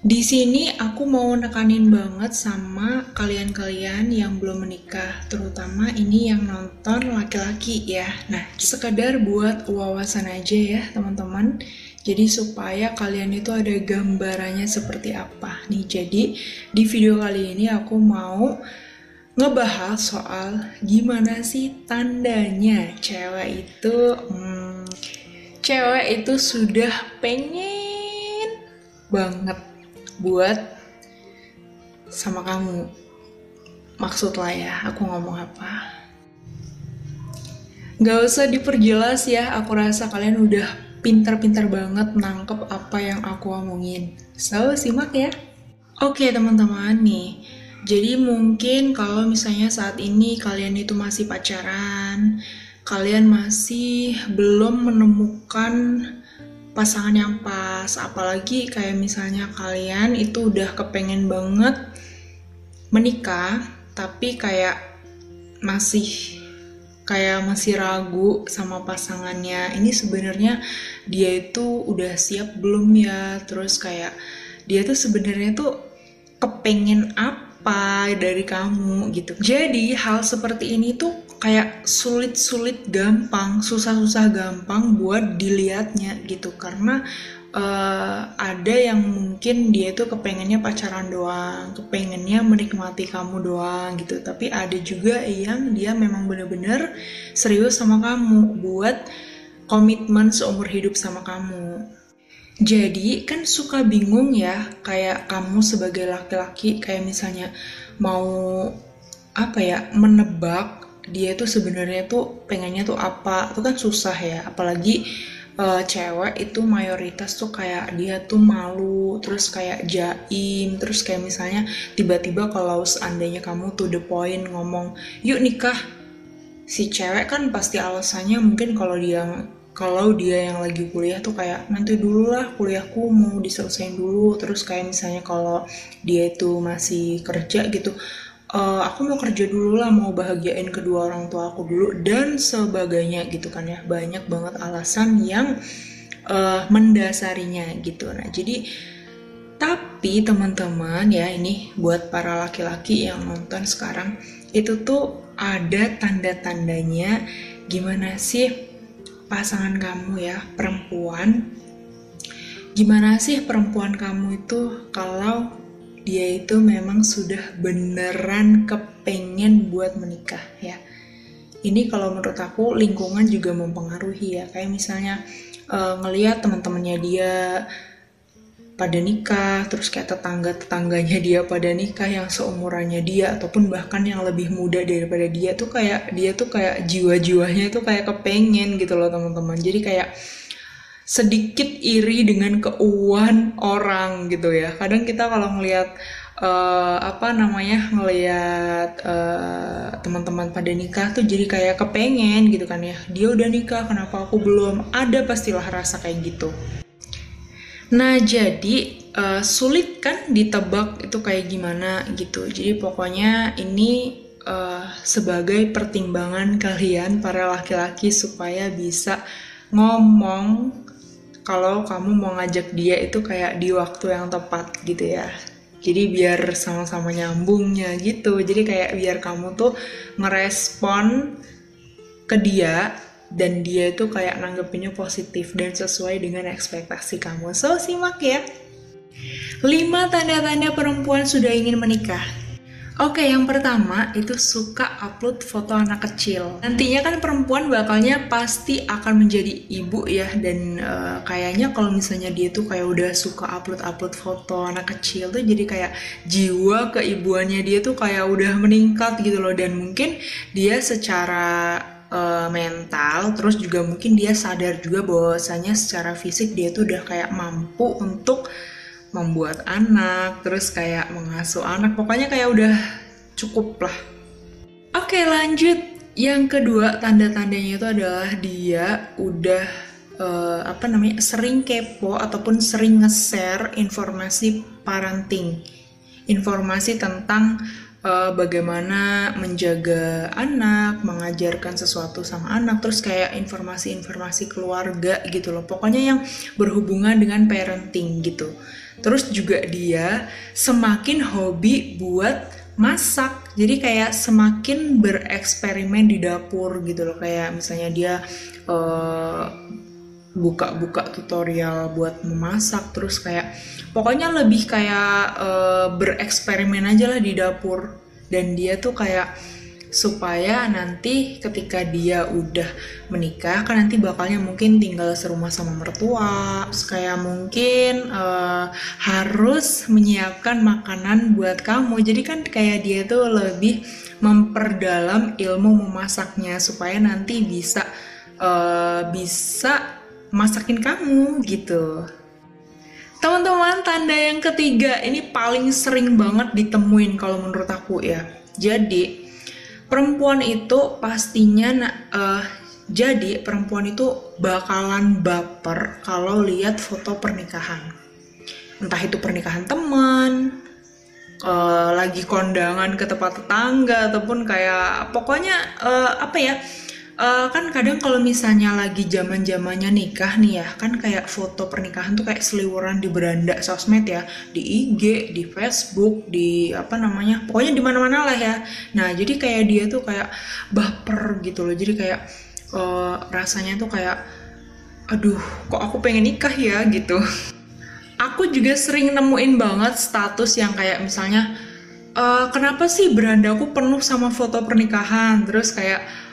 Di sini aku mau nekanin banget sama kalian-kalian yang belum menikah, terutama ini yang nonton laki-laki ya. Nah, sekedar buat wawasan aja ya teman-teman. Jadi supaya kalian itu ada gambarannya seperti apa nih. Jadi di video kali ini aku mau ngebahas soal gimana sih tandanya cewek itu hmm, cewek itu sudah pengen banget buat sama kamu maksud lah ya aku ngomong apa Gak usah diperjelas ya, aku rasa kalian udah pintar-pintar banget nangkep apa yang aku omongin. So, simak ya. Oke teman-teman nih, jadi mungkin kalau misalnya saat ini kalian itu masih pacaran, kalian masih belum menemukan pasangan yang pas. Apalagi kayak misalnya kalian itu udah kepengen banget menikah tapi kayak masih kayak masih ragu sama pasangannya. Ini sebenarnya dia itu udah siap belum ya? Terus kayak dia tuh sebenarnya tuh kepengen apa dari kamu gitu jadi hal seperti ini tuh kayak sulit-sulit gampang, susah-susah gampang buat dilihatnya gitu karena uh, ada yang mungkin dia itu kepengennya pacaran doang, kepengennya menikmati kamu doang gitu. Tapi ada juga yang dia memang bener-bener serius sama kamu buat komitmen seumur hidup sama kamu. Jadi kan suka bingung ya kayak kamu sebagai laki-laki kayak misalnya mau apa ya menebak dia tuh sebenarnya tuh pengennya tuh apa itu kan susah ya. Apalagi uh, cewek itu mayoritas tuh kayak dia tuh malu terus kayak jaim terus kayak misalnya tiba-tiba kalau seandainya kamu tuh the point ngomong yuk nikah. Si cewek kan pasti alasannya mungkin kalau dia kalau dia yang lagi kuliah tuh kayak nanti dulu lah kuliahku mau diselesain dulu. Terus kayak misalnya kalau dia itu masih kerja gitu uh, aku mau kerja dulu lah mau bahagiain kedua orang tua aku dulu dan sebagainya gitu kan ya. Banyak banget alasan yang uh, mendasarinya gitu. Nah jadi tapi teman-teman ya ini buat para laki-laki yang nonton sekarang itu tuh ada tanda-tandanya gimana sih pasangan kamu ya perempuan gimana sih perempuan kamu itu kalau dia itu memang sudah beneran kepengen buat menikah ya. Ini kalau menurut aku lingkungan juga mempengaruhi ya. Kayak misalnya uh, ngelihat teman-temannya dia pada nikah, terus kayak tetangga-tetangganya dia pada nikah yang seumurannya dia ataupun bahkan yang lebih muda daripada dia tuh kayak dia tuh kayak jiwa-jiwanya tuh kayak kepengen gitu loh teman-teman. Jadi kayak sedikit iri dengan keuangan orang gitu ya. Kadang kita kalau ngelihat uh, apa namanya ngelihat uh, teman-teman pada nikah tuh jadi kayak kepengen gitu kan ya. Dia udah nikah, kenapa aku belum? Ada pastilah rasa kayak gitu. Nah jadi uh, sulit kan ditebak itu kayak gimana gitu. Jadi pokoknya ini uh, sebagai pertimbangan kalian para laki-laki supaya bisa ngomong kalau kamu mau ngajak dia itu kayak di waktu yang tepat gitu ya jadi biar sama-sama nyambungnya gitu jadi kayak biar kamu tuh ngerespon ke dia dan dia itu kayak nanggepinnya positif dan sesuai dengan ekspektasi kamu. So simak ya. 5 tanda-tanda perempuan sudah ingin menikah. Oke, yang pertama itu suka upload foto anak kecil. Nantinya kan perempuan bakalnya pasti akan menjadi ibu ya. Dan uh, kayaknya kalau misalnya dia tuh kayak udah suka upload-upload foto anak kecil tuh jadi kayak jiwa keibuannya dia tuh kayak udah meningkat gitu loh. Dan mungkin dia secara uh, mental terus juga mungkin dia sadar juga bahwasanya secara fisik dia tuh udah kayak mampu untuk membuat anak, terus kayak mengasuh anak, pokoknya kayak udah cukup lah. Oke lanjut, yang kedua tanda-tandanya itu adalah dia udah uh, apa namanya sering kepo ataupun sering nge-share informasi parenting, informasi tentang uh, bagaimana menjaga anak, mengajarkan sesuatu sama anak, terus kayak informasi-informasi keluarga gitu loh. Pokoknya yang berhubungan dengan parenting gitu. terus juga dia semakin hobi buat masak jadi kayak semakin bereksperimen di dapur gitu loh kayak misalnya dia uh, buka-buka tutorial buat memasak terus kayak pokoknya lebih kayak uh, bereksperimen aja lah di dapur. Dan dia tuh kayak supaya nanti ketika dia udah menikah kan nanti bakalnya mungkin tinggal serumah sama mertua. Kayak mungkin uh, harus menyiapkan makanan buat kamu. Jadi kan kayak dia tuh lebih memperdalam ilmu memasaknya supaya nanti bisa uh, bisa masakin kamu gitu Teman-teman, tanda yang ketiga ini paling sering banget ditemuin kalau menurut aku ya. Jadi, perempuan itu pastinya uh, jadi perempuan itu bakalan baper kalau lihat foto pernikahan. Entah itu pernikahan teman, uh, lagi kondangan ke tempat tetangga ataupun kayak pokoknya uh, apa ya? Uh, kan kadang kalau misalnya lagi zaman zamannya nikah nih ya kan kayak foto pernikahan tuh kayak seliweran di beranda sosmed ya. Di IG di Facebook di apa namanya pokoknya di mana-mana lah ya. Nah jadi kayak dia tuh kayak baper gitu loh. Jadi kayak uh, rasanya tuh kayak aduh kok aku pengen nikah ya? gitu. Aku juga sering nemuin banget status yang kayak misalnya uh, kenapa sih berandaku penuh sama foto pernikahan? Terus kayak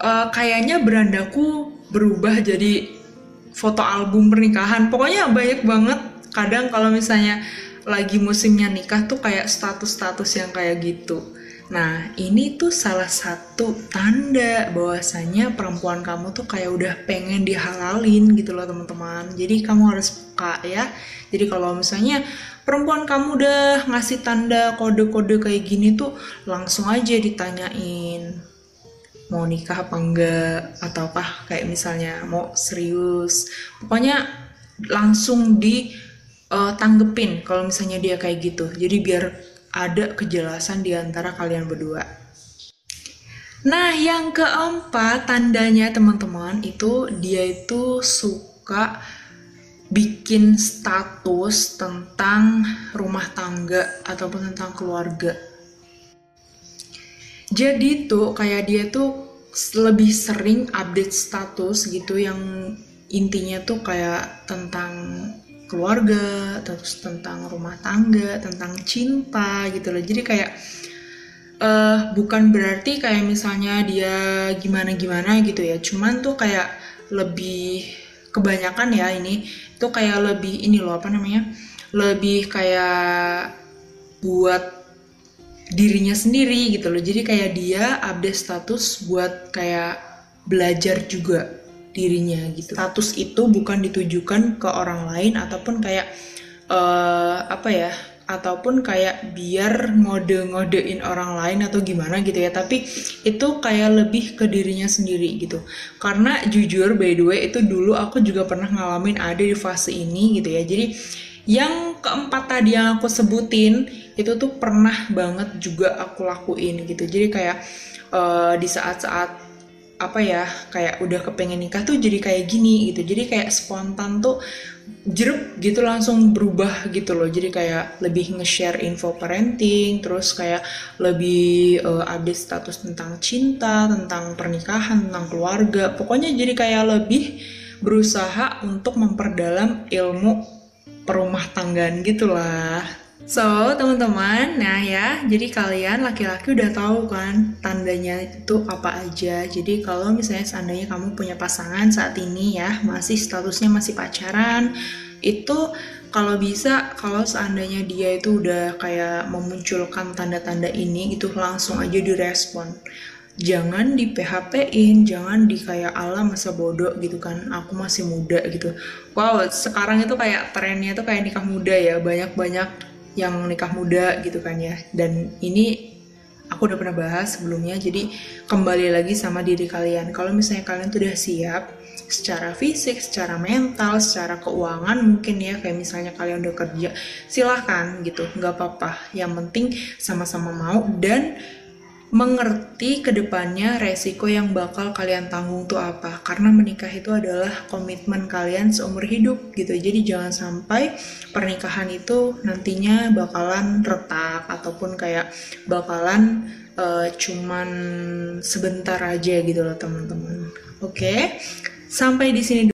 uh, kayaknya berandaku berubah jadi foto album pernikahan. Pokoknya banyak banget. Kadang kalau misalnya lagi musimnya nikah tuh kayak status-status yang kayak gitu. Nah, ini tuh salah satu tanda bahwasanya perempuan kamu tuh kayak udah pengen dihalalin gitu loh teman-teman. Jadi kamu harus peka ya. Jadi kalau misalnya perempuan kamu udah ngasih tanda kode-kode kayak gini tuh langsung aja ditanyain mau nikah apa enggak ataukah kayak misalnya mau serius. Pokoknya langsung di uh, tanggepin kalau misalnya dia kayak gitu. Jadi biar ada kejelasan di antara kalian berdua. Nah yang keempat tandanya teman-teman itu dia itu suka bikin status tentang rumah tangga ataupun tentang keluarga jadi tuh kayak dia tuh lebih sering update status gitu yang intinya tuh kayak tentang keluarga, terus tentang rumah tangga, tentang cinta gitu loh. Jadi kayak uh, bukan berarti kayak misalnya dia gimana-gimana gitu ya. Cuman tuh kayak lebih kebanyakan ya ini tuh kayak lebih ini loh apa namanya? Lebih kayak buat dirinya sendiri gitu loh. Jadi kayak dia update status buat kayak belajar juga dirinya gitu. Status itu bukan ditujukan ke orang lain ataupun kayak uh, apa ya ataupun kayak biar ngode-ngodein orang lain atau gimana gitu ya. Tapi itu kayak lebih ke dirinya sendiri gitu. Karena jujur by the way itu dulu aku juga pernah ngalamin ada di fase ini gitu ya. Jadi yang keempat tadi yang aku sebutin itu tuh pernah banget juga aku lakuin gitu. Jadi kayak uh, di saat-saat apa ya kayak udah kepengen nikah tuh jadi kayak gini gitu. Jadi kayak spontan tuh jeruk gitu langsung berubah gitu loh. Jadi kayak lebih nge-share info parenting terus kayak lebih uh, update status tentang cinta tentang pernikahan tentang keluarga. Pokoknya jadi kayak lebih berusaha untuk memperdalam ilmu perumah tanggaan gitulah So, teman-teman, nah ya, jadi kalian laki-laki udah tahu kan tandanya itu apa aja. Jadi kalau misalnya seandainya kamu punya pasangan saat ini ya, masih statusnya masih pacaran, itu kalau bisa kalau seandainya dia itu udah kayak memunculkan tanda-tanda ini itu langsung aja direspon jangan di PHP-in, jangan di kayak ala masa bodoh gitu kan, aku masih muda gitu. Wow, sekarang itu kayak trennya tuh kayak nikah muda ya, banyak-banyak yang nikah muda gitu kan ya. Dan ini aku udah pernah bahas sebelumnya jadi kembali lagi sama diri kalian. Kalau misalnya kalian tuh udah siap secara fisik, secara mental, secara keuangan mungkin ya kayak misalnya kalian udah kerja silahkan gitu nggak apa-apa. Yang penting sama-sama mau dan mengerti ke depannya resiko yang bakal kalian tanggung tuh apa. Karena menikah itu adalah komitmen kalian seumur hidup gitu. Jadi jangan sampai pernikahan itu nantinya bakalan retak ataupun kayak bakalan uh, cuman sebentar aja gitu loh teman-teman. Oke? Sampai di sini